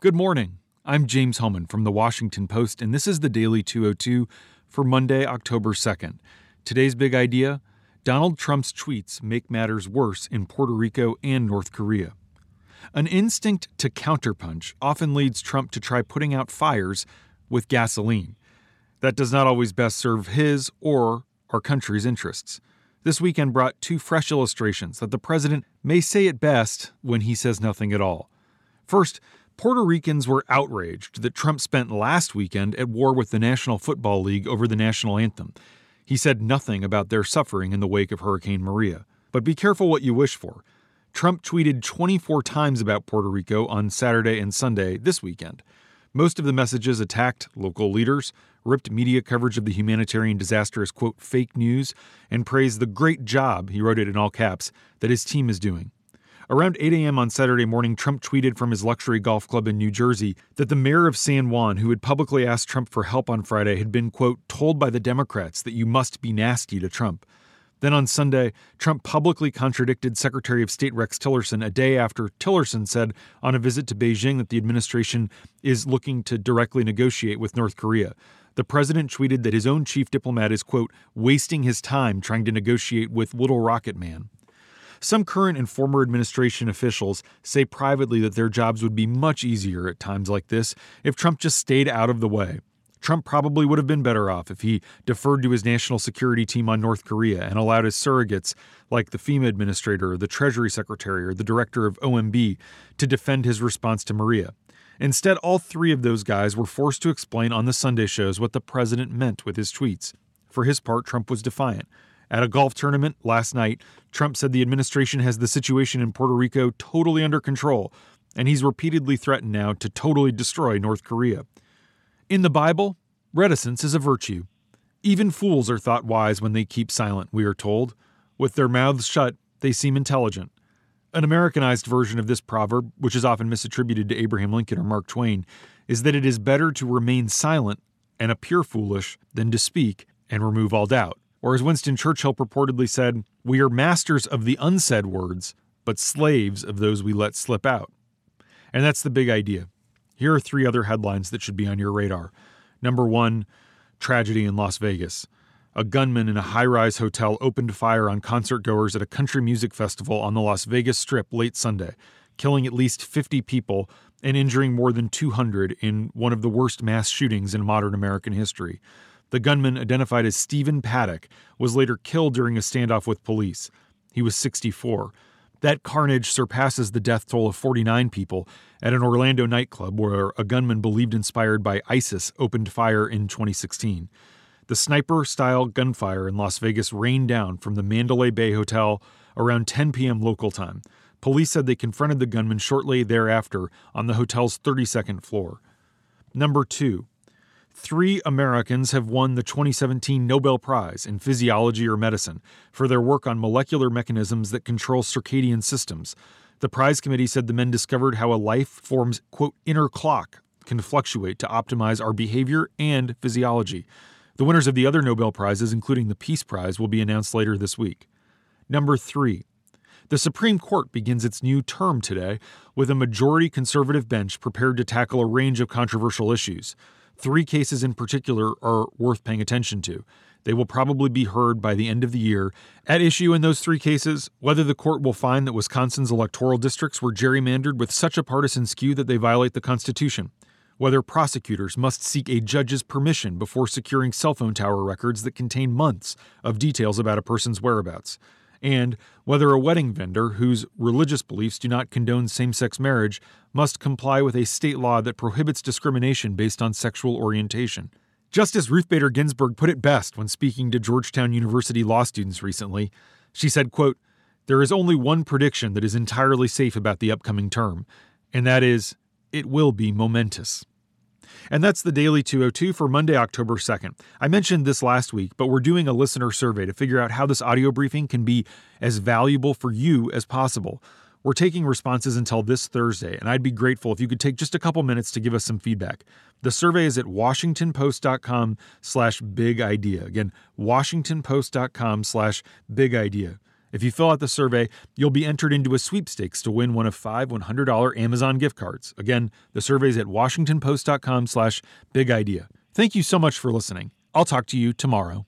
Good morning. I'm James Hohmann from the Washington Post, and this is the Daily 202 for Monday, October 2nd. Today's big idea Donald Trump's tweets make matters worse in Puerto Rico and North Korea. An instinct to counterpunch often leads Trump to try putting out fires with gasoline. That does not always best serve his or our country's interests. This weekend brought two fresh illustrations that the president may say it best when he says nothing at all. First, Puerto Ricans were outraged that Trump spent last weekend at war with the National Football League over the national anthem. He said nothing about their suffering in the wake of Hurricane Maria. But be careful what you wish for. Trump tweeted 24 times about Puerto Rico on Saturday and Sunday this weekend. Most of the messages attacked local leaders, ripped media coverage of the humanitarian disaster as, quote, fake news, and praised the great job, he wrote it in all caps, that his team is doing. Around 8 a.m. on Saturday morning, Trump tweeted from his luxury golf club in New Jersey that the mayor of San Juan, who had publicly asked Trump for help on Friday, had been, quote, told by the Democrats that you must be nasty to Trump. Then on Sunday, Trump publicly contradicted Secretary of State Rex Tillerson a day after Tillerson said on a visit to Beijing that the administration is looking to directly negotiate with North Korea. The president tweeted that his own chief diplomat is, quote, wasting his time trying to negotiate with Little Rocket Man. Some current and former administration officials say privately that their jobs would be much easier at times like this if Trump just stayed out of the way. Trump probably would have been better off if he deferred to his national security team on North Korea and allowed his surrogates, like the FEMA administrator, the Treasury Secretary, or the director of OMB, to defend his response to Maria. Instead, all three of those guys were forced to explain on the Sunday shows what the president meant with his tweets. For his part, Trump was defiant. At a golf tournament last night, Trump said the administration has the situation in Puerto Rico totally under control, and he's repeatedly threatened now to totally destroy North Korea. In the Bible, reticence is a virtue. Even fools are thought wise when they keep silent, we are told. With their mouths shut, they seem intelligent. An Americanized version of this proverb, which is often misattributed to Abraham Lincoln or Mark Twain, is that it is better to remain silent and appear foolish than to speak and remove all doubt. Or as Winston Churchill purportedly said, we are masters of the unsaid words, but slaves of those we let slip out. And that's the big idea. Here are three other headlines that should be on your radar. Number one, tragedy in Las Vegas. A gunman in a high rise hotel opened fire on concert goers at a country music festival on the Las Vegas Strip late Sunday, killing at least 50 people and injuring more than 200 in one of the worst mass shootings in modern American history. The gunman, identified as Stephen Paddock, was later killed during a standoff with police. He was 64. That carnage surpasses the death toll of 49 people at an Orlando nightclub where a gunman believed inspired by ISIS opened fire in 2016. The sniper style gunfire in Las Vegas rained down from the Mandalay Bay Hotel around 10 p.m. local time. Police said they confronted the gunman shortly thereafter on the hotel's 32nd floor. Number two, Three Americans have won the 2017 Nobel Prize in Physiology or Medicine for their work on molecular mechanisms that control circadian systems. The prize committee said the men discovered how a life form's, quote, inner clock can fluctuate to optimize our behavior and physiology. The winners of the other Nobel Prizes, including the Peace Prize, will be announced later this week. Number three, the Supreme Court begins its new term today with a majority conservative bench prepared to tackle a range of controversial issues. Three cases in particular are worth paying attention to. They will probably be heard by the end of the year. At issue in those three cases, whether the court will find that Wisconsin's electoral districts were gerrymandered with such a partisan skew that they violate the Constitution, whether prosecutors must seek a judge's permission before securing cell phone tower records that contain months of details about a person's whereabouts, and whether a wedding vendor whose religious beliefs do not condone same sex marriage must comply with a state law that prohibits discrimination based on sexual orientation. Justice Ruth Bader Ginsburg put it best when speaking to Georgetown University law students recently. She said, quote, There is only one prediction that is entirely safe about the upcoming term, and that is, it will be momentous. And that's the Daily 202 for Monday, October 2nd. I mentioned this last week, but we're doing a listener survey to figure out how this audio briefing can be as valuable for you as possible. We're taking responses until this Thursday, and I'd be grateful if you could take just a couple minutes to give us some feedback. The survey is at washingtonpost.com slash big idea. Again, washingtonpost.com slash big idea. If you fill out the survey, you'll be entered into a sweepstakes to win one of five $100 Amazon gift cards. Again, the survey's at washingtonpost.com slash big idea. Thank you so much for listening. I'll talk to you tomorrow.